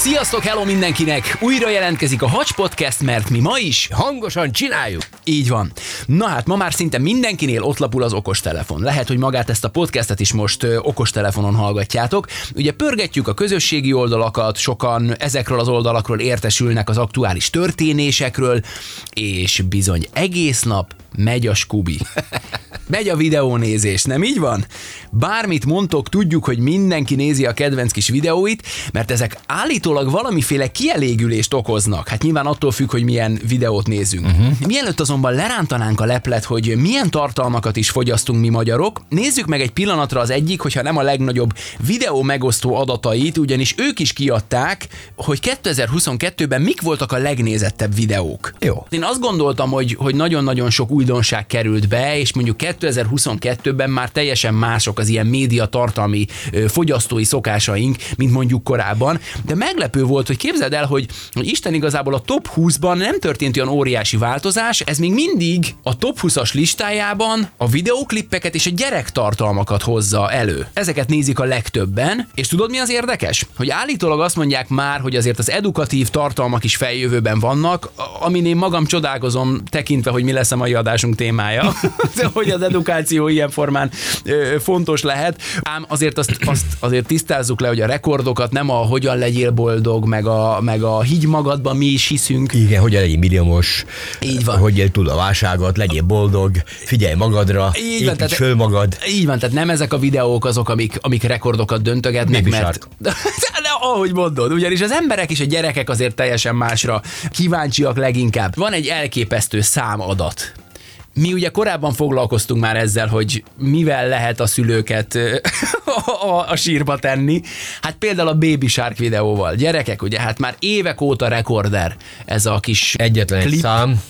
Sziasztok, hello mindenkinek! Újra jelentkezik a Hacs Podcast, mert mi ma is Hangosan csináljuk. így van. Na hát, ma már szinte mindenkinél ott lapul az okostelefon. Lehet, hogy magát ezt a podcastet is most ö, okostelefonon hallgatjátok. Ugye pörgetjük a közösségi oldalakat, sokan ezekről az oldalakról értesülnek az aktuális történésekről, és bizony egész nap megy a skubi. Megy a videónézés, nem így van? Bármit mondtok, tudjuk, hogy mindenki nézi a kedvenc kis videóit, mert ezek állítólag valamiféle kielégülést okoznak. Hát nyilván attól függ, hogy milyen videót nézünk. Uh-huh. Mielőtt azonban lerántanánk a leplet, hogy milyen tartalmakat is fogyasztunk mi magyarok, nézzük meg egy pillanatra az egyik, hogyha nem a legnagyobb videó megosztó adatait, ugyanis ők is kiadták, hogy 2022-ben mik voltak a legnézettebb videók. Jó. Én azt gondoltam, hogy, hogy nagyon-nagyon sok újdonság került be, és mondjuk 2022-ben már teljesen mások az ilyen média tartalmi fogyasztói szokásaink, mint mondjuk korábban, de meglepő volt, hogy képzeld el, hogy, hogy Isten igazából a top 20-ban nem történt olyan óriási változás, ez még mindig a top 20-as listájában a videóklippeket és a gyerektartalmakat hozza elő. Ezeket nézik a legtöbben, és tudod mi az érdekes? Hogy állítólag azt mondják már, hogy azért az edukatív tartalmak is feljövőben vannak, amin én magam csodálkozom, tekintve, hogy mi lesz a mai adásunk témája, hogy az edukáció ilyen formán ö, fontos lehet. Ám azért azt, azt azért tisztázzuk le, hogy a rekordokat nem a hogyan legyél boldog, meg a, meg a higgy magadban mi is hiszünk, Igen, hogy legyél milliómos. Így van. Hogy éld túl a válságot, legyél boldog, figyelj magadra, Így van, tehát- föl magad. Így van, tehát nem ezek a videók azok, amik, amik rekordokat döntögetnek, Baby mert... De, ahogy mondod, ugyanis az emberek és a gyerekek azért teljesen másra kíváncsiak leginkább. Van egy elképesztő számadat. Mi ugye korábban foglalkoztunk már ezzel, hogy mivel lehet a szülőket a, a, sírba tenni. Hát például a Baby Shark videóval. Gyerekek, ugye hát már évek óta rekorder ez a kis Egyetlen egy klip. szám,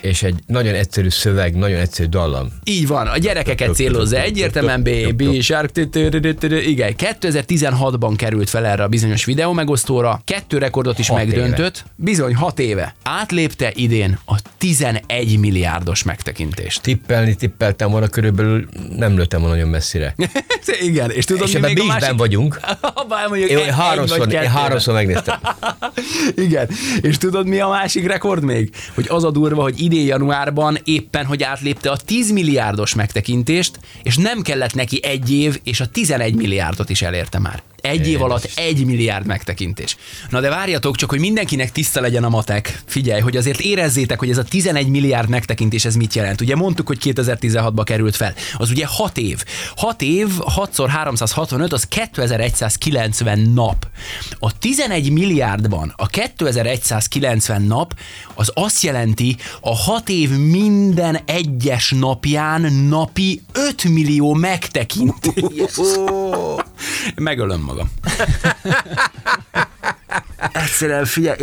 és egy nagyon egyszerű szöveg, nagyon egyszerű dallam. Így van, a gyerekeket célozza egyértelműen Baby Shark, igen, 2016-ban került fel erre a bizonyos videó megosztóra, kettő rekordot is megdöntött, bizony hat éve. Átlépte idén a 11 milliárdos megtekintést. Tippelni, tippeltem volna körülbelül, nem lőttem volna nagyon messzire. igen, és tudod, és mi ebben is másik? vagyunk. Mondjuk Én háromszor megnéztem. Igen, és tudod mi a másik rekord még? Hogy az a durva, hogy idén januárban éppen, hogy átlépte a 10 milliárdos megtekintést, és nem kellett neki egy év, és a 11 milliárdot is elérte már. Egy év alatt egy milliárd megtekintés. Na de várjatok csak, hogy mindenkinek tiszta legyen a matek. Figyelj, hogy azért érezzétek, hogy ez a 11 milliárd megtekintés ez mit jelent. Ugye mondtuk, hogy 2016-ba került fel. Az ugye 6 év. 6 év, 6x365, az 2190 nap. A 11 milliárdban a 2190 nap az azt jelenti, a 6 év minden egyes napján napi 5 millió megtekintés. Megölöm magam. Egyszerűen figyelj.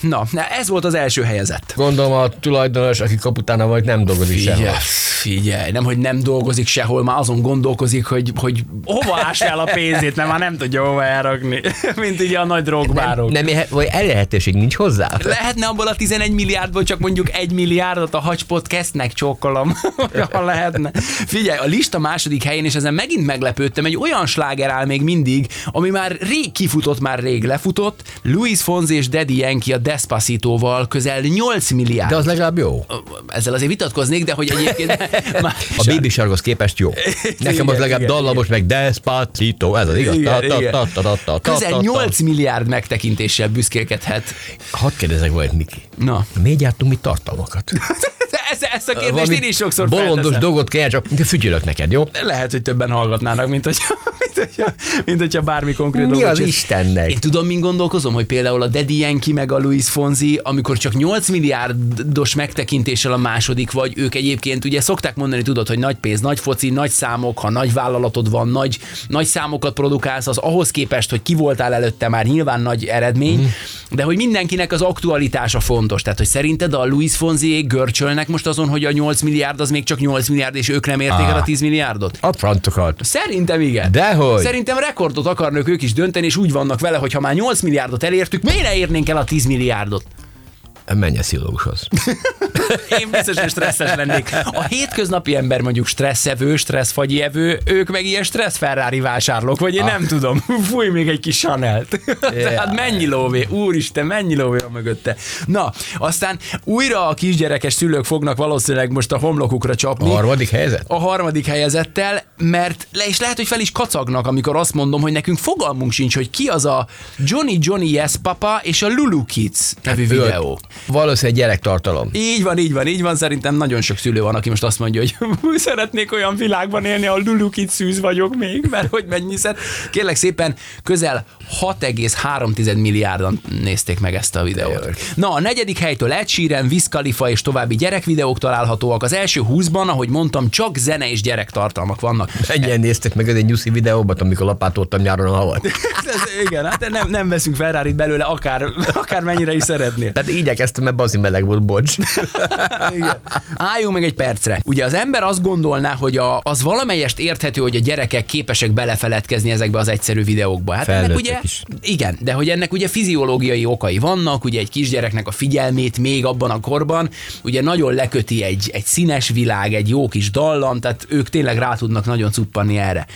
Na, ez volt az első helyezett. Gondolom a tulajdonos, aki kaputána vagy, nem dolgozik Figyelj, sehol. figyelj, nem, hogy nem dolgozik sehol, már azon gondolkozik, hogy, hogy hova ássa el a pénzét, mert már nem tudja hova elrakni, mint ugye a nagy drogbárok. Nem, éhe- vagy elérhetőség nincs hozzá? Lehetne abból a 11 milliárdból csak mondjuk egy milliárdot a Hacs Podcastnek csókolom, ha lehetne. Figyelj, a lista második helyén, és ezen megint meglepődtem, egy olyan sláger áll még mindig, ami már rég kifutott, már rég lefutott. Luis Fonzi és Daddy Yankee a Despacito-val közel 8 milliárd. De az legalább jó. Ezzel azért vitatkoznék, de hogy egyébként már A Baby Sharkhoz képest jó. Nekem az legalább dallamos, meg Despacito, ez az igaz. Közel ta- 8 milliárd megtekintéssel büszkélkedhet. Hadd kérdezek valamit, Miki. Na, Miért gyártunk mi tartalmakat? ezt, ezt a kérdést én is sokszor bolondos felteszem. dolgot kell, csak de fütyülök neked, jó? Lehet, hogy többen hallgatnának, mint hogy, mint hogyha, mint hogyha bármi konkrét Mi dolgot az csinál. Istennek? Én tudom, min gondolkozom, hogy például a Daddy Yankee meg a Luis Fonzi, amikor csak 8 milliárdos megtekintéssel a második vagy, ők egyébként ugye szokták mondani, tudod, hogy nagy pénz, nagy foci, nagy számok, ha nagy vállalatod van, nagy, nagy számokat produkálsz, az ahhoz képest, hogy ki voltál előtte már nyilván nagy eredmény, mm. de hogy mindenkinek az aktualitása fontos. Tehát, hogy szerinted a Luis Fonzi görcsölnek most azon, hogy a 8 milliárd az még csak 8 milliárd, és ők nem érték el a 10 milliárdot? A francokat. Szerintem igen. Dehogy. Szerintem rekordot akarnak ők is dönteni, és úgy vannak vele, hogy ha már 8 milliárdot elértük, miért ne érnénk el a 10 milliárdot? Menj a pszichológushoz. Én biztos, hogy stresszes lennék. A hétköznapi ember mondjuk stresszevő, stresszfagyi evő, ők meg ilyen stressz Ferrari vásárlók, vagy én nem tudom. Fúj még egy kis Chanel-t. Tehát mennyi lóvé, úristen, mennyi lóvé van mögötte. Na, aztán újra a kisgyerekes szülők fognak valószínűleg most a homlokukra A csapni. harmadik helyzet? a harmadik helyezettel, mert le is lehet, hogy fel is kacagnak, amikor azt mondom, hogy nekünk fogalmunk sincs, hogy ki az a Johnny Johnny Yes Papa és a Lulu Kids nevű videó. Valószínűleg gyerektartalom. Így van, így van, így van. Szerintem nagyon sok szülő van, aki most azt mondja, hogy szeretnék olyan világban élni, ahol Lulu Kids szűz vagyok még, mert hogy mennyiszer. Kérlek szépen, közel 6,3 milliárdan nézték meg ezt a videót. Na, a negyedik helytől Ed Sheeran, Wiz Khalifa és további gyerekvideók találhatóak. Az első 20-ban, ahogy mondtam, csak zene és gyerektartalmak vannak. Ennyien néztek meg ez egy nyuszi videóban, amikor lapátoltam nyáron a havat. Igen, hát nem, nem veszünk ferrari belőle, akár, akár mennyire is szeretnél. Tehát igyekeztem, mert bazi meleg volt, bocs. Igen. Álljunk meg egy percre. Ugye az ember azt gondolná, hogy a, az valamelyest érthető, hogy a gyerekek képesek belefeledkezni ezekbe az egyszerű videókba. Hát ennek ugye, is. igen, de hogy ennek ugye fiziológiai okai vannak, ugye egy kisgyereknek a figyelmét még abban a korban, ugye nagyon leköti egy, egy színes világ, egy jó kis dallam, tehát ők tényleg rá tudnak nagyon cuppanni erre.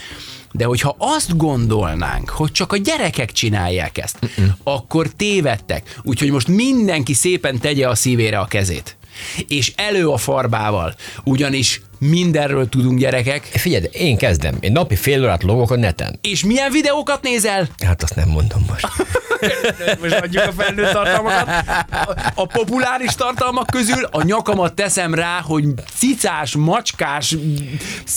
De hogyha azt gondolnánk, hogy csak a gyerekek csinálják ezt, Mm-mm. akkor tévedtek. Úgyhogy most mindenki szépen tegye a szívére a kezét. És elő a farbával, ugyanis mindenről tudunk gyerekek. Figyelj, én kezdem. Én napi fél órát logok a neten. És milyen videókat nézel? Hát azt nem mondom most. Most adjuk a felnőtt tartalmakat. A, a populáris tartalmak közül a nyakamat teszem rá, hogy cicás, macskás,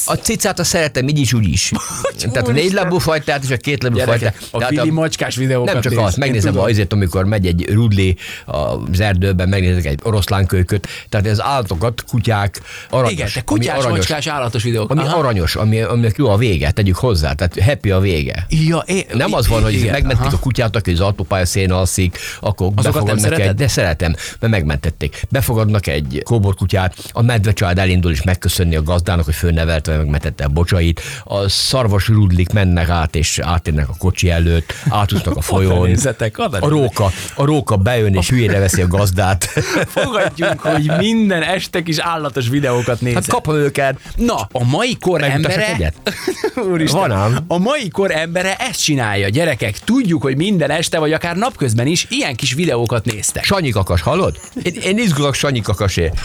A cicát a szeretem, így is, úgy is. Tehát a négy lábú fajtát és a két lábú fajtát. a Tehát Fili macskás videókat Nem csak néz. azt, megnézem azért, amikor megy egy rudli az erdőben, megnézek egy oroszlánkölyköt, tehát az állatokat, kutyák, aranyos. Igen, te ami kutyás, aranyos, macskás, állatos videók. ami Aha. aranyos, ami, aminek jó a vége, tegyük hozzá, tehát happy a vége. Ja, é, Nem az van, hogy igen, megmentik aha. a kutyát, aki az autópálya szén alszik, akkor nem befogadnak szereted? egy, de szeretem, mert megmentették. Befogadnak egy kóborkutyát, a medvecsalád elindul is megköszönni a gazdának, hogy fölnevelte, vagy megmentette a bocsait. A szarvas rudlik mennek át, és átérnek a kocsi előtt, átúsznak a folyón. nézzetek, A róka, a róka bejön, és hülyére veszi a gazdát. Fogadjunk, hogy minden este kis állatos videókat nézek. Hát kapom őket. Na, a mai kor embere... Úristen, Van ám. A mai kor embere ezt csinálja, gyerekek. Tudjuk, hogy minden este, vagy akár napközben is ilyen kis videókat néztek. Sanyi kakas, hallod? Én, én izgulok Sanyi kakasért.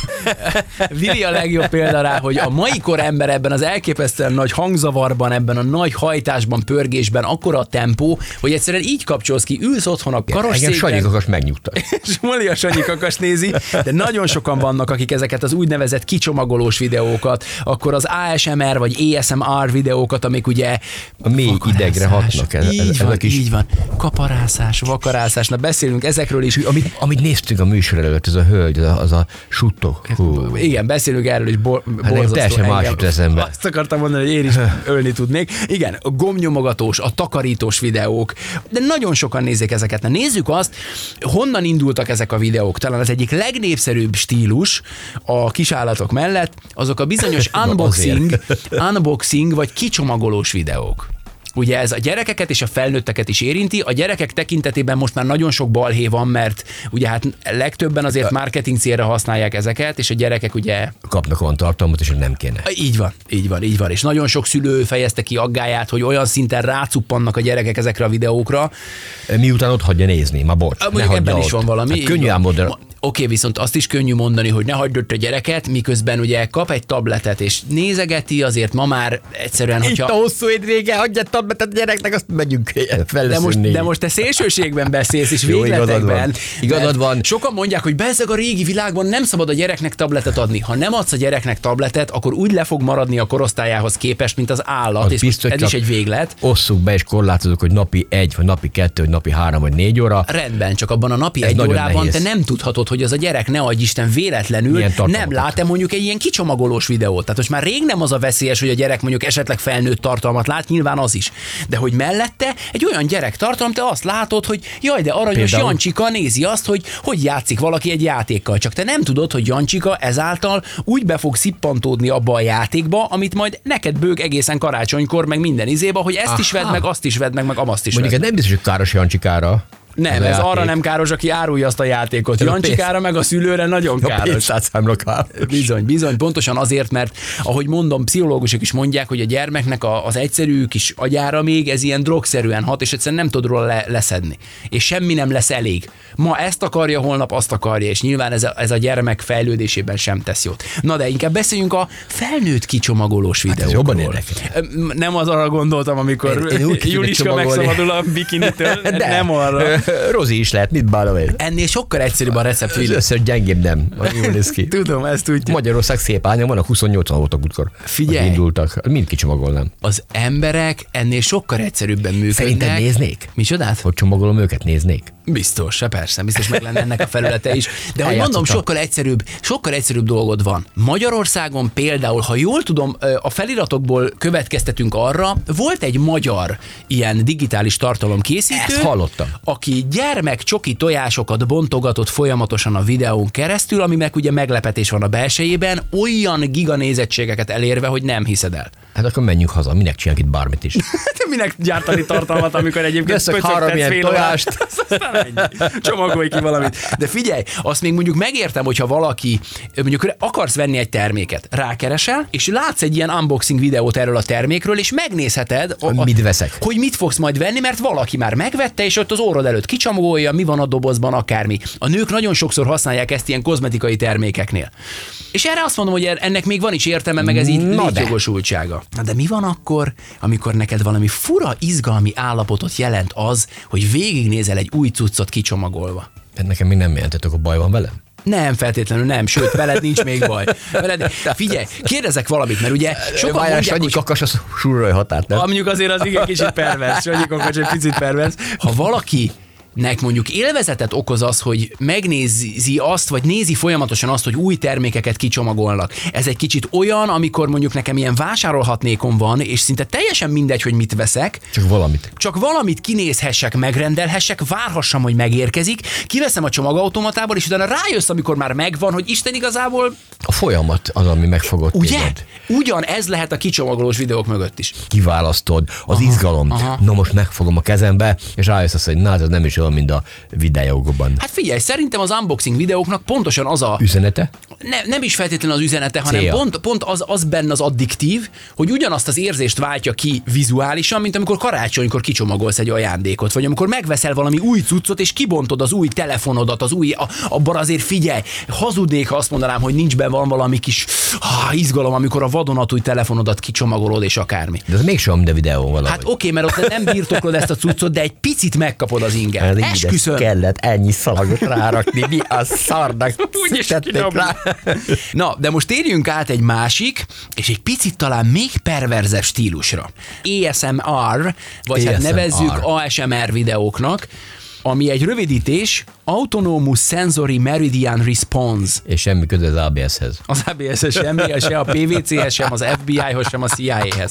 Vili a legjobb példa rá, hogy a mai kor ember ebben az elképesztően nagy hangzavarban, ebben a nagy hajtásban, pörgésben, akkora a tempó, hogy egyszerűen így kapcsolsz ki, ülsz otthon a Engem Sanyi kakas megnyugtat. és Moli a Sanyi kakas nézi, de nagyon sokan vannak, akik ezeket az úgynevezett kicsomagolós videókat, akkor az ASMR vagy ASMR videókat, amik ugye A mély idegre hatnak. Ez, így ez, van, ezek is így van. Kaparászás, vakarászás, na beszélünk ezekről is. Amit, amit néztünk a műsor előtt, ez a hölgy, az a, az a suttog. Hú. Igen, beszélünk erről is, bo- nekem borzasztó teljesen más engem. jut eszembe. Azt akartam mondani, hogy én is ölni tudnék. Igen, a gomnyomogatós, a takarítós videók, de nagyon sokan nézik ezeket. Na nézzük azt, honnan indultak ezek a videók. Talán az egyik legnépszerűbb stílus a kisállatok mellett, azok a bizonyos unboxing, unboxing vagy kicsomagolós videók. Ugye ez a gyerekeket és a felnőtteket is érinti. A gyerekek tekintetében most már nagyon sok balhé van, mert ugye hát legtöbben azért marketing célra használják ezeket, és a gyerekek ugye Kapnak olyan tartalmat, és nem kéne. így van, így van, így van. És nagyon sok szülő fejezte ki aggáját, hogy olyan szinten rácuppannak a gyerekek ezekre a videókra. Miután ott hagyja nézni, ma bocs. Mondjuk ebben is van valami. Hát könnyű ám Oké, viszont azt is könnyű mondani, hogy ne hagyd ott a gyereket, miközben ugye kap egy tabletet és nézegeti, azért ma már egyszerűen, Itt hogyha... a hosszú étvége, hagyja tabletet a gyereknek, azt megyünk De fel most, de most te szélsőségben beszélsz, és Jó, igazad végletekben. van. Igazad van. Sokan mondják, hogy bezzeg a régi világban nem szabad a gyereknek tabletet adni. Ha nem adsz a gyereknek tabletet, akkor úgy le fog maradni a korosztályához képest, mint az állat, Az és biztos, ez is egy véglet. Osszuk be és korlátozunk, hogy napi egy, vagy napi kettő, vagy napi három, vagy négy óra. Rendben, csak abban a napi Ez egy órában nehéz. te nem tudhatod, hogy az a gyerek ne adj Isten véletlenül nem lát-e mondjuk egy ilyen kicsomagolós videót. Tehát most már rég nem az a veszélyes, hogy a gyerek mondjuk esetleg felnőtt tartalmat lát, nyilván az is. De hogy mellette egy olyan gyerek tartalom, te azt látod, hogy jaj, de aranyos Például? Jancsika nézi azt, hogy hogy játszik valaki egy játékkal. Csak te nem tudod, hogy Jancsika ezáltal úgy be fog szippantódni abba a játékba, amit majd neked bőg egészen karácsonykor, meg minden izéba, hogy ezt is Aha. vedd meg, azt is vedd meg, meg amazt is vedd Mondjuk ez nem biztos, hogy káros Jancsikára. Nem, a ez arra nem káros, aki árulja azt a játékot. A Jancsikára meg a szülőre nagyon A káros. 500 számra káros. Bizony, bizony, pontosan azért, mert ahogy mondom, pszichológusok is mondják, hogy a gyermeknek a, az egyszerű kis agyára még ez ilyen drogszerűen hat, és egyszerűen nem tud róla le, leszedni. És semmi nem lesz elég. Ma ezt akarja, holnap azt akarja, és nyilván ez a, ez a gyermek fejlődésében sem tesz jót. Na de inkább beszéljünk a felnőtt kicsomagolós Hát ez videókról. jobban érdekel. Nem az arra gondoltam, amikor Én- én Juliska megszabadul a bikinitől, nem arra. Rozi is lehet, mit bánom én. Ennél sokkal egyszerűbb a recept, Az összes gyengébb nem. Az jól néz ki. Tudom, ezt tudja. Magyarország szép ánya, vannak 28 voltak útkor. Figyelj. Indultak. Mind kicsomagolnám. Az emberek ennél sokkal egyszerűbben működnek. Szerinted néznék? Micsodát? Hogy csomagolom őket, néznék. Biztos, persze, biztos meg lenne ennek a felülete is. De hogy mondom, sokkal egyszerűbb, sokkal egyszerűbb dolgod van. Magyarországon például, ha jól tudom, a feliratokból következtetünk arra, volt egy magyar ilyen digitális tartalomkészítő, Ezt hallottam. aki gyermek csoki tojásokat bontogatott folyamatosan a videón keresztül, ami meg ugye meglepetés van a belsejében, olyan giganézettségeket elérve, hogy nem hiszed el. Hát akkor menjünk haza, minek csinálunk itt bármit is. Hát minek gyártani tartalmat, amikor egyébként Veszek három ilyen tojást. Aztán ennyi. Csomagolj ki valamit. De figyelj, azt még mondjuk megértem, hogyha valaki, mondjuk akarsz venni egy terméket, rákeresel, és látsz egy ilyen unboxing videót erről a termékről, és megnézheted, a, a, Mit veszek? hogy mit fogsz majd venni, mert valaki már megvette, és ott az orrod előtt kicsomagolja, mi van a dobozban, akármi. A nők nagyon sokszor használják ezt ilyen kozmetikai termékeknél. És erre azt mondom, hogy er- ennek még van is értelme, meg ez így létjogosultsága. Na de mi van akkor, amikor neked valami fura izgalmi állapotot jelent az, hogy végignézel egy új cuccot kicsomagolva? Hát nekem még nem jelentett, akkor baj van velem. Nem, feltétlenül nem, sőt, veled nincs még baj. Veled, figyelj, kérdezek valamit, mert ugye sokan Várjál, mondják, hogy kakas az surraj határt, nem? Ha mondjuk azért az igen kicsit pervers, Sanyi Kokacs egy picit pervers. Ha valaki nek mondjuk élvezetet okoz az, hogy megnézi azt, vagy nézi folyamatosan azt, hogy új termékeket kicsomagolnak. Ez egy kicsit olyan, amikor mondjuk nekem ilyen vásárolhatnékom van, és szinte teljesen mindegy, hogy mit veszek, Csak valamit. csak valamit kinézhessek, megrendelhessek, várhassam, hogy megérkezik, kiveszem a csomagautomatából, és utána rájössz, amikor már megvan, hogy Isten igazából, A folyamat az, ami megfogott ugye? téged. Ugyan ez lehet a kicsomagolós videók mögött is. kiválasztod, az aha, izgalom. aha. Na most megfogom a kezembe, és rájössz hogy na, ez nem is olyan, mint a videókban. Hát figyelj, szerintem az unboxing videóknak pontosan az a, Üzenete? ne, nem is feltétlenül az üzenete, hanem Célja. pont, pont az, az benne az addiktív, hogy ugyanazt az érzést váltja ki vizuálisan, mint amikor karácsonykor kicsomagolsz egy ajándékot, vagy amikor megveszel valami új cuccot, és kibontod az új telefonodat, az új, a, abban azért figyelj, hazudnék, ha azt mondanám, hogy nincs be van valami kis ah, izgalom, amikor a vadonatúj telefonodat kicsomagolod, és akármi. De ez mégsem, a videó valahogy. Hát oké, mert ott nem birtoklod ezt a cuccot, de egy picit megkapod az inget. Hát de Esküszöm. kellett ennyi szalagot rárakni, mi a szarnak tették rá. Na, de most térjünk át egy másik, és egy picit talán még perverzebb stílusra. ASMR, vagy hát ASMR. nevezzük ASMR videóknak, ami egy rövidítés, Autonomous Sensory Meridian Response. És semmi köze az ABS-hez. Az ABS-hez semmi, se a PVC-hez, sem az FBI-hoz, sem a CIA-hez.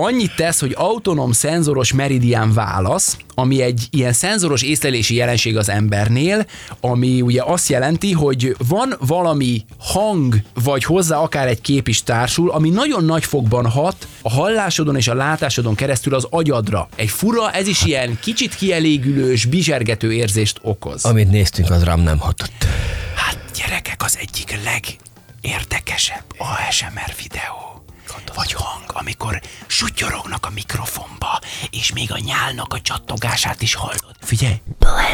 Annyit tesz, hogy autonóm szenzoros meridián válasz, ami egy ilyen szenzoros észlelési jelenség az embernél, ami ugye azt jelenti, hogy van valami hang, vagy hozzá akár egy kép is társul, ami nagyon nagy fogban hat a hallásodon és a látásodon keresztül az agyadra. Egy fura, ez is ilyen kicsit kielégülős, bizsergető érzést okoz. Amit néztünk, az rám nem hatott. Hát gyerekek, az egyik legérdekesebb ASMR videó. Vagy hang, amikor sutyorognak a mikrofonba, és még a nyálnak a csattogását is hallod. Figyelj! blended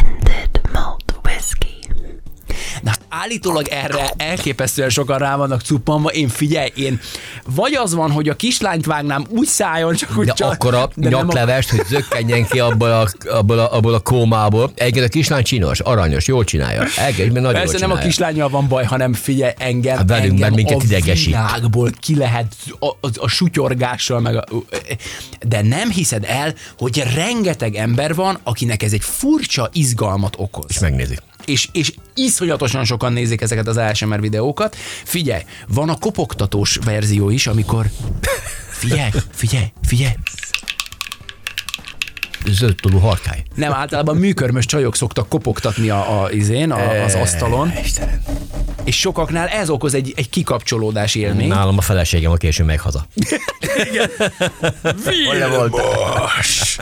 állítólag erre elképesztően sokan rá vannak cuppanva. Én figyelj, én vagy az van, hogy a kislányt vágnám úgy szálljon, csak úgy De csak, akkora de nem a- nyaklevest, hogy zökkenjen ki abból a, abból a, abból a kómából. Egyébként a kislány csinos, aranyos, jól csinálja. Mert nagyon Persze jól nem a kislányjal van baj, hanem figyelj, engem, Hát velünk, engem minket a idegesít. világból ki lehet a, a, a sutyorgással, meg a, de nem hiszed el, hogy rengeteg ember van, akinek ez egy furcsa izgalmat okoz. És megnézik. És, és iszonyatosan sokan nézik ezeket az ASMR videókat. Figyelj, van a kopogtatós verzió is, amikor figyelj, figyelj, figyelj. Zöld tolú harkály. Nem, általában műkörmös csajok szoktak kopogtatni a, a izén, a, az asztalon, Istenem. és sokaknál ez okoz egy, egy kikapcsolódás élmény. Nálam a feleségem a késő megy haza. Vilmos!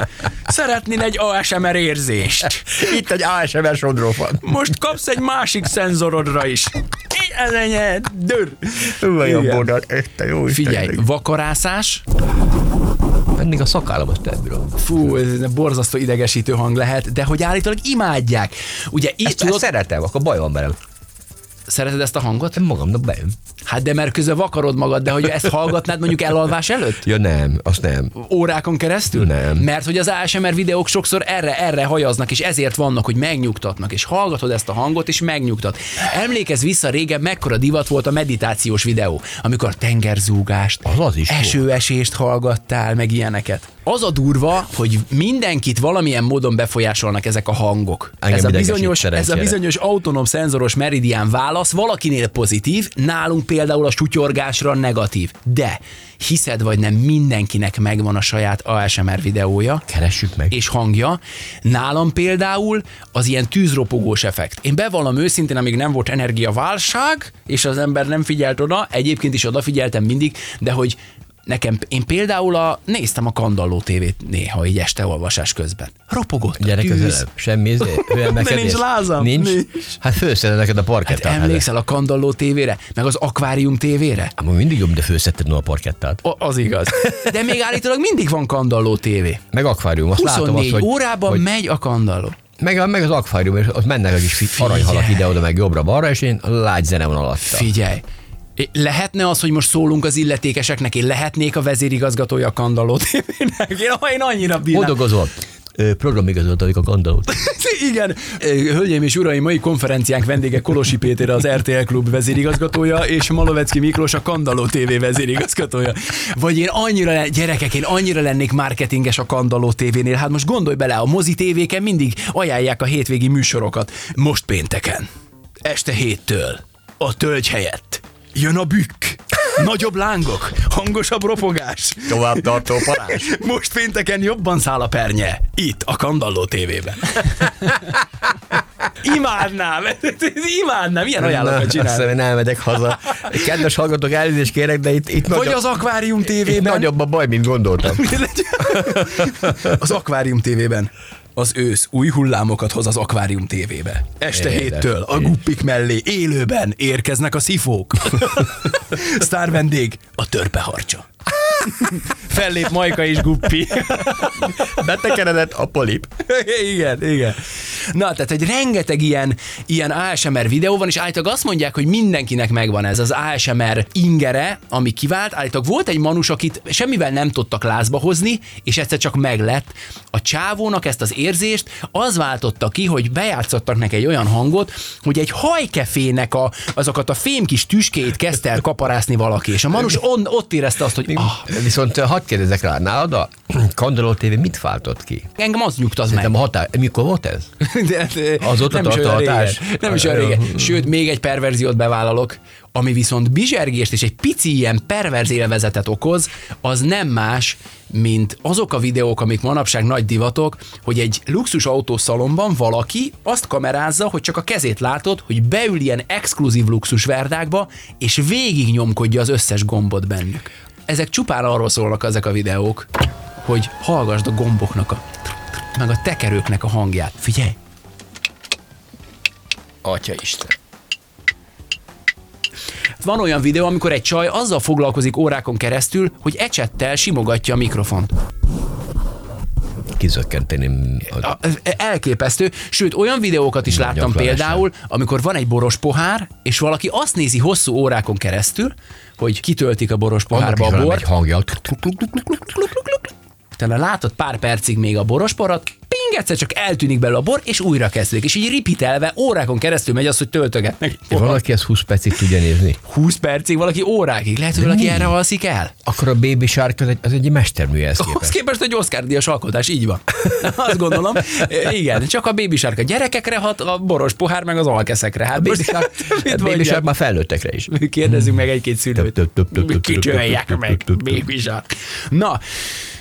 Szeretnél egy ASMR érzést? Itt egy ASMR sodró van. Most kapsz egy másik szenzorodra is. Ez enyed, dör. Igen. este jó Figyelj, vakarászás, Mindig a szakállamat tebbről. fú, ez borzasztó idegesítő hang lehet, de hogy állítólag imádják. Ugye így Ezt, ezt tudod, szeretem, akkor baj van velem. Szereted ezt a hangot? Én magamnak bejön. Hát de mert közben vakarod magad, de hogy ezt hallgatnád mondjuk elalvás előtt? Ja nem, azt nem. órákon keresztül? Nem. Mert hogy az ASMR videók sokszor erre, erre hajaznak, és ezért vannak, hogy megnyugtatnak, és hallgatod ezt a hangot, és megnyugtat. Emlékezz vissza régen, mekkora divat volt a meditációs videó, amikor tengerzúgást, Az az is esőesést hallgattál, meg ilyeneket. Az a durva, hogy mindenkit valamilyen módon befolyásolnak ezek a hangok. Engem ez, a bizonyos, ez a bizonyos autonóm szenzoros meridián válasz valakinél pozitív, nálunk például a sutyorgásra negatív. De hiszed vagy nem, mindenkinek megvan a saját ASMR videója, Keressük meg. és hangja. Nálam például az ilyen tűzropogós effekt. Én bevallom őszintén, amíg nem volt energiaválság, és az ember nem figyelt oda, egyébként is odafigyeltem mindig, de hogy nekem, én például a, néztem a Kandalló tévét néha így este olvasás közben. Ropogott a Gyere tűz. közelebb. Semmi hőemelkedés. nincs lázam, Nincs? nincs. Hát főszeded neked a Hát parkettát. emlékszel a Kandalló tévére, meg az Akvárium tévére? Ám mindig jobb, de főszedted a parkettát. O, az igaz. De még állítólag mindig van Kandalló tévé. Meg akvárium, azt 24 látom azt, hogy, órában hogy megy a Kandalló. meg, meg, az akvárium, és ott mennek a kis aranyhalak ide-oda, meg jobbra-balra, és én lágy zene van alatta. Figyelj, lehetne az, hogy most szólunk az illetékeseknek, én lehetnék a vezérigazgatója a Kandalló tévének? Én, én annyira bírnám. Boldogozol. Ö, Programigazgatóik a kandallót. Igen. Hölgyeim és uraim, mai konferenciánk vendége Kolosi Péter, az RTL Klub vezérigazgatója, és Malovecki Miklós, a Kandalló TV vezérigazgatója. Vagy én annyira, le- gyerekek, én annyira lennék marketinges a Kandalló tévénél. Hát most gondolj bele, a mozi tévéken mindig ajánlják a hétvégi műsorokat. Most pénteken, este héttől, a tölgy helyett. Jön a bükk. Nagyobb lángok, hangosabb ropogás. Tovább tartó parás. Most pénteken jobban száll a pernye. Itt, a Kandalló tévében. Imádnám, imádnám, ilyen ajánlatokat Azt hiszem, csinálni. én elmegyek haza. Kedves hallgatók, elnézést kérek, de itt, itt Vagy nagyobb, az Akvárium itt tévében. nagyobb a baj, mint gondoltam. Az Akvárium tévében. Az ősz új hullámokat hoz az Akvárium tévébe. Este héttől a guppik mellé élőben érkeznek a szifók. Sztár vendég, a törpeharcsa. Fellép Majka és Guppi. Betekeredett a polip. igen, igen. Na, tehát egy rengeteg ilyen, ilyen ASMR videó van, és állítólag azt mondják, hogy mindenkinek megvan ez az ASMR ingere, ami kivált. Állítólag volt egy manus, akit semmivel nem tudtak lázba hozni, és egyszer csak meglett. A csávónak ezt az érzést az váltotta ki, hogy bejátszottak neki egy olyan hangot, hogy egy hajkefének a, azokat a fém kis tüskéit kezdte el kaparászni valaki, és a manus on, ott érezte azt, hogy ah, Viszont hadd kérdezek rá, nálad a Kandaló TV mit váltott ki? engem az nyugtaz meg. Szerintem a határ, mikor volt ez? De, de Azóta nem tart a olyan régen. hatás? Nem is olyan régen. Sőt, még egy perverziót bevállalok, ami viszont bizsergést és egy pici ilyen perverz élvezetet okoz, az nem más, mint azok a videók, amik manapság nagy divatok, hogy egy luxus autószalomban valaki azt kamerázza, hogy csak a kezét látod, hogy beül ilyen exkluzív luxus verdákba, és végig nyomkodja az összes gombot bennük. Ezek csupán arról szólnak ezek a videók, hogy hallgasd a gomboknak a meg a tekerőknek a hangját. Figyelj! Atya Isten. Van olyan videó, amikor egy csaj azzal foglalkozik órákon keresztül, hogy ecsettel simogatja a mikrofont. A- ez Elképesztő, sőt olyan videókat is láttam Nyakleveset. például, amikor van egy boros pohár, és valaki azt nézi hosszú órákon keresztül, hogy kitöltik a boros Annak pohárba is a bort, egy hangja. utána látod pár percig még a borosporat, ping, egyszer csak eltűnik belőle a bor, és újra kezdődik. És így ripitelve órákon keresztül megy az, hogy töltögetnek. Valaki ezt 20 percig tudja nézni. 20 percig, valaki órákig. Lehet, hogy valaki erre alszik el. Akkor a Baby Shark az egy, az egy mestermű ehhez Ahhoz képest. képest egy Oscar díjas alkotás, így van. Azt gondolom. Igen, csak a baby shark a gyerekekre hat, a boros pohár meg az alkeszekre. Hát Baby most Shark, a Baby? Shark már felnőttekre is. Kérdezzünk meg egy-két szülőt. Kicsöljek meg, baby shark. Na,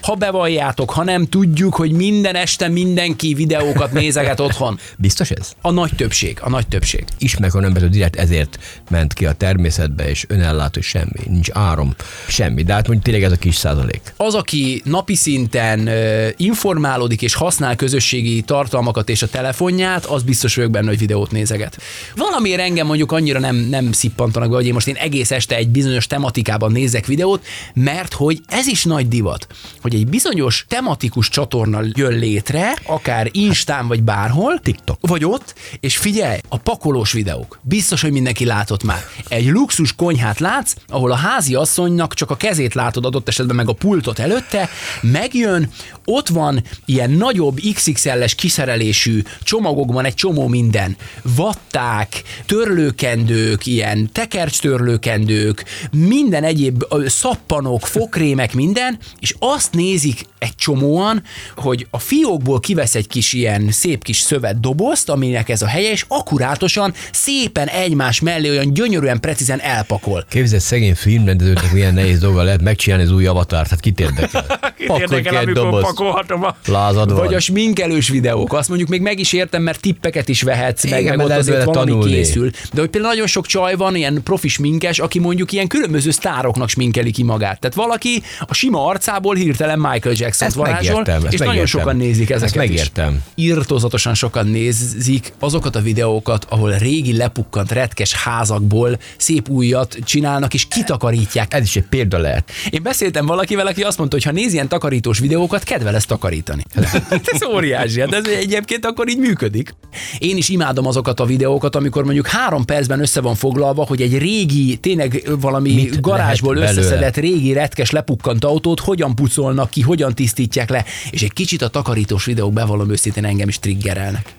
ha bevalljátok, ha nem tudjuk, hogy minden este mindenki videókat nézeget otthon. Biztos ez? A nagy többség, a nagy többség. Ismerek a nemzető direkt ezért ment ki a természetbe, és önellátó semmi, nincs áram, semmi. De hát mondjuk tényleg ez a kis százalék. Az, aki napi szinten informálódik és használ közösségi tartalmakat és a telefonját, az biztos vagyok benne, hogy videót nézeget. Valamiért engem mondjuk annyira nem, nem szippantanak be, hogy én most én egész este egy bizonyos tematikában nézek videót, mert hogy ez is nagy divat, hogy egy bizonyos tematikus csatorna jön létre, akár Instán vagy bárhol, TikTok, vagy ott, és figyelj, a pakolós videók. Biztos, hogy mindenki látott már. Egy luxus konyhát látsz, ahol a házi asszonynak csak a kezét látod adott esetben meg a pultot előtte, megjön, ott van ilyen nagyobb XXL-es kiszerelésű csomagokban egy csomó minden. Vatták, törlőkendők, ilyen tekercstörlőkendők, minden egyéb szappanok, fokrémek, minden, és azt nézik egy csomóan, hogy a fiókból kivesz egy kis ilyen szép kis szövet dobozt, aminek ez a helye, és akkurátosan, szépen egymás mellé olyan gyönyörűen precízen elpakol. Képzeld, szegény filmrendezőknek milyen nehéz dolga lehet megcsinálni az új avatárt, hát kit érdekel? Pakolj ki egy doboz. pakolhatom a... Lázad Vagy vagy. a sminkelős videók, azt mondjuk még meg is értem, mert tippeket is vehetsz, meg, Igen, meg mert ott azért valami tanulni. készül. De hogy például nagyon sok csaj van, ilyen profi sminkes, aki mondjuk ilyen különböző sztároknak sminkeli ki magát. Tehát valaki a sima arcából hirtelen Michael Jackson Ezt varázsol, megértem, ezt és nagyon megértem. sokan nézik Ezt ezeket megértem. is. Irtózatosan sokan nézik azokat a videókat, ahol régi lepukkant retkes házakból szép újat csinálnak, és kitakarítják Ez is egy példa lehet. én beszéltem valakivel, aki azt mondta, hogy ha néz ilyen takarítós videókat, kedve lesz takarítani. ez óriási, hát ez egyébként akkor így működik. Én is imádom azokat a videókat, amikor mondjuk három percben össze van foglalva, hogy egy régi, tényleg valami Mit garázsból belőle? összeszedett régi retkes lepukkant autót hogyan pucolnak ki, hogyan tisztítják le, és egy kicsit a takarítós videók bevallom őszintén engem is triggerelnek.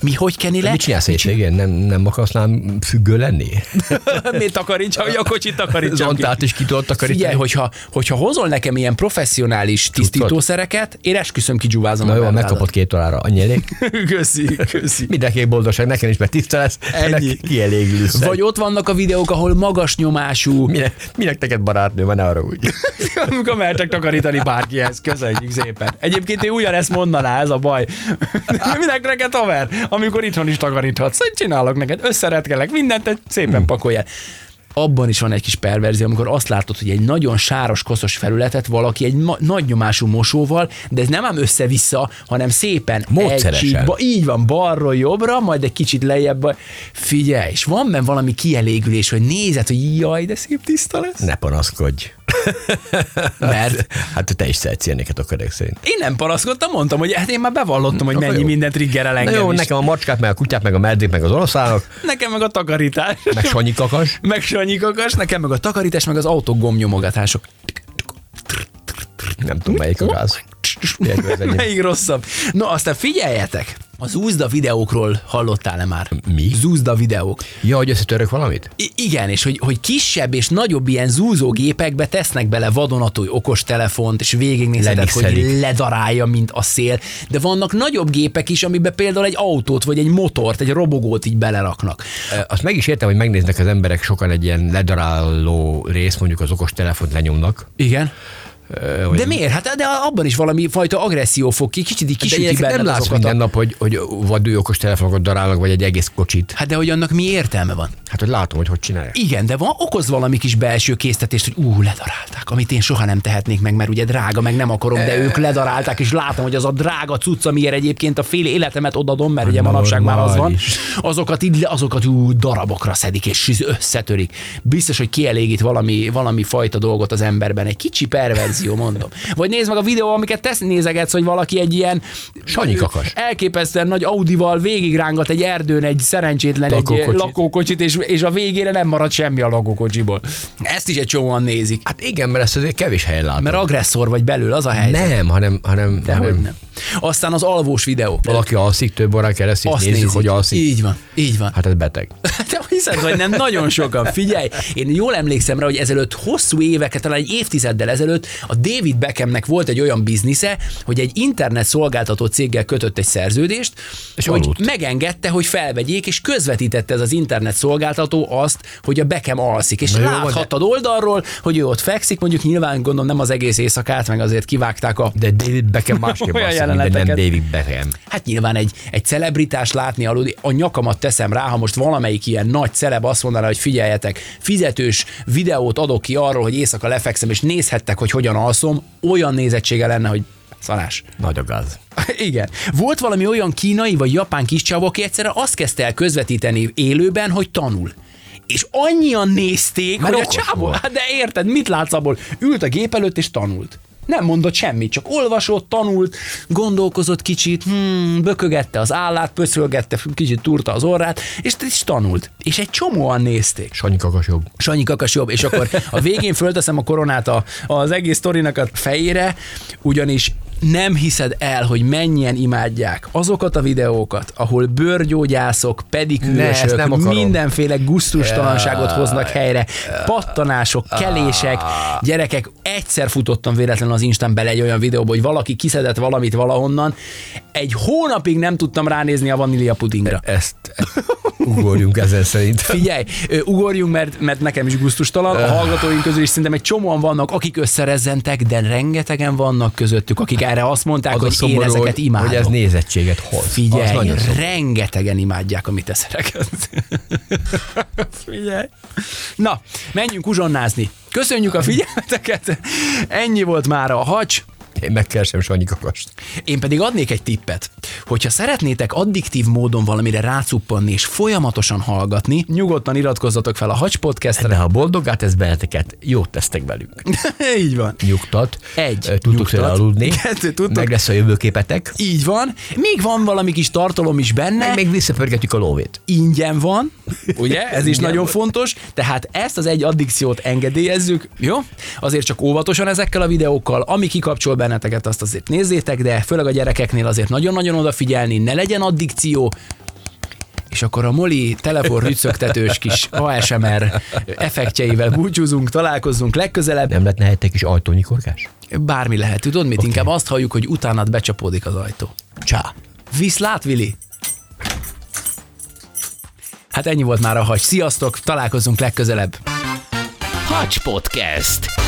Mi hogy kenni le? Mit csinálsz hétvégén? Nem, nem akarsz nem függő lenni? Miért takarítsam, hogy a kocsit takarítsam ki? Zontát is ki tudod takarítani? Figyelj, hogyha, hogyha hozol nekem ilyen professzionális tisztítószereket, én esküszöm kidzsúvázom Na jó, belládat. megkapod két órára. Annyi elég? Köszi, köszi. Mindenki boldogság, nekem is, mert tiszta lesz. Ennyi. Kielégülsz. Vagy ott vannak a videók, ahol magas nyomású, Minek, minek neked barátnő van, arra úgy. amikor mehetek takarítani bárkihez. Köszönjük szépen. Egyébként én ugyanezt mondaná, ez a baj. Minek neked haver, amikor itthon is takaríthatsz. Én csinálok neked, összeretkelek mindent, egy szépen pakolj el. Abban is van egy kis perverzió, amikor azt látod, hogy egy nagyon sáros, koszos felületet valaki egy ma- nagy nyomású mosóval, de ez nem ám össze-vissza, hanem szépen Módszeresen. egy így van, balról jobbra, majd egy kicsit lejjebb. Figyelj, és van benne valami kielégülés, hogy nézed, hogy jaj, de szép tiszta lesz. Ne panaszkodj. Mert Hát te is szeretsz ilyeneket akkor ezek szerint. én nem panaszkodtam, mondtam, hogy hát én már bevallottam, hogy mennyi jó. minden triggerel Na engem jó, is. nekem a macskák, meg a kutyák, meg a medvék, meg az oroszlánok, Nekem meg a takarítás. meg Sanyi kakas. meg Sanyi kakas, nekem meg a takarítás, meg az autók gombnyomogatások. Nem tudom, melyik a gáz. Melyik rosszabb? No, aztán figyeljetek! Az úzda videókról hallottál-e már? Mi? Zúzda videók. Ja, hogy összetörök valamit? I- igen, és hogy, hogy kisebb és nagyobb ilyen zúzógépekbe tesznek bele vadonatúj okos telefont, és végignézheted, hogy ledarálja, mint a szél. De vannak nagyobb gépek is, amiben például egy autót, vagy egy motort, egy robogót így beleraknak. Azt meg is értem, hogy megnéznek az emberek sokan egy ilyen ledaráló rész, mondjuk az okos telefont lenyomnak. Igen. Hogy- De miért? Hát de abban is valami fajta agresszió fog ki, kicsit de kisüti benned nem látsz a- minden nap, hogy, hogy vadúj okos telefonokat darálnak, vagy egy egész kocsit. Hát de hogy annak mi értelme van? Hát, hogy látom, hogy hogy csinálják. Igen, de van, okoz valami kis belső késztetést, hogy ú, ledarálták, amit én soha nem tehetnék meg, mert ugye drága, meg nem akarom, de ők ledarálták, és látom, hogy az a drága cucc, amiért egyébként a fél életemet odadom, mert ugye manapság már az van, azokat így, azokat ú, darabokra szedik, és összetörik. Biztos, hogy kielégít valami, valami fajta dolgot az emberben, egy kicsi perverzió. Fantázió, mondom. Vagy nézd meg a videó, amiket tesz nézegetsz, hogy valaki egy ilyen Sanyi kakas. elképesztően nagy Audival végigrángat egy erdőn egy szerencsétlen egy Lakókocsit. lakókocsit, és, és a végére nem marad semmi a lakókocsiból. Ezt is egy csomóan nézik. Hát igen, mert ezt azért kevés helyen látom. Mert agresszor vagy belül, az a helyzet. nem, hanem, hanem, Dehogy hanem nem. Aztán az alvós videó. valaki alszik több órán keresztül, Azt nézzük, nézik. hogy alszik. Így van, így van. Hát ez beteg. Te hiszed, vagy nem? Nagyon sokan. Figyelj, én jól emlékszem rá, hogy ezelőtt hosszú éveket, talán egy évtizeddel ezelőtt a David Beckhamnek volt egy olyan biznisze, hogy egy internet szolgáltató céggel kötött egy szerződést, És hogy aludt. megengedte, hogy felvegyék, és közvetítette ez az internet szolgáltató azt, hogy a Beckham alszik. És Na van, de- láthattad oldalról, hogy ő ott fekszik, mondjuk nyilván gondolom nem az egész éjszakát, meg azért kivágták a De David Beckham másképp alszik, mint nem. David Beckham. Hát nyilván egy, egy celebritás látni aludni, a nyakamat teszem rá, ha most valamelyik ilyen nagy celeb azt mondaná, hogy figyeljetek, fizetős videót adok ki arról, hogy éjszaka lefekszem, és nézhettek, hogy hogyan alszom, olyan nézettsége lenne, hogy szarás. Nagy a gáz. Igen. Volt valami olyan kínai vagy japán kis csávó, aki egyszerre azt kezdte el közvetíteni élőben, hogy tanul. És annyian nézték, Mert hogy a csávó, hát de érted, mit látsz abból? Ült a gép előtt és tanult. Nem mondott semmit, csak olvasott, tanult, gondolkozott kicsit, hmm, bökögette az állát, pöszölgette, kicsit turta az orrát, és, és tanult. És egy csomóan nézték. Sanyi kakas jobb. Sanyi kakas jobb, és akkor a végén fölteszem a koronát a, az egész sztorinak a fejére, ugyanis nem hiszed el, hogy mennyien imádják azokat a videókat, ahol bőrgyógyászok, Ne, pedikűrösök, akarom. mindenféle gusztustalanságot hoznak helyre, pattanások, kelések, gyerekek, egyszer futottam véletlenül az Instán bele egy olyan videóba, hogy valaki kiszedett valamit valahonnan, egy hónapig nem tudtam ránézni a vanília pudingra. Ezt, ezt ugorjunk ezzel szerint. Figyelj, ugorjunk, mert, mert nekem is gusztustalan, a hallgatóink közül is szerintem egy csomóan vannak, akik összerezzentek, de rengetegen vannak közöttük, akik erre azt mondták, Az hogy szomorú, én ezeket imádom. hogy ez nézettséget hoz. Figyelj, rengetegen imádják a mi teszereket. Figyelj. Na, menjünk uzsonnázni. Köszönjük a figyelmeteket. Ennyi volt már a hacs. Én megkeresem Sanyi kakast. Én pedig adnék egy tippet. Hogyha szeretnétek addiktív módon valamire rácuppanni és folyamatosan hallgatni, nyugodtan iratkozzatok fel a Hacs Podcastre. De ha boldogá tesz benneteket, jót tesztek velünk. Így van. Nyugtat. Egy, Tudtuk nyugtat. tőle aludni. Kettő, tudtok. Meg lesz a jövőképetek. Így van. Még van valami kis tartalom is benne. Meg még visszapörgetjük a lóvét. ingyen van, ugye? Ez is nagyon fontos. Tehát ezt az egy addikciót engedélyezzük, jó? Azért csak óvatosan ezekkel a videókkal, ami kikapcsol benneteket, azt azért nézzétek, de főleg a gyerekeknél azért nagyon-nagyon odafigyelni, ne legyen addikció, és akkor a Moli telefon rüccögtetős kis ASMR effektjeivel búcsúzunk, találkozzunk legközelebb. Nem lehetne helyette kis ajtónyikorgás? Bármi lehet, tudod mit? Inkább azt halljuk, hogy utánad becsapódik az ajtó. Csá. Viszlát, Vili! Hát ennyi volt már a hagy. Sziasztok, találkozunk legközelebb. Hacs Podcast.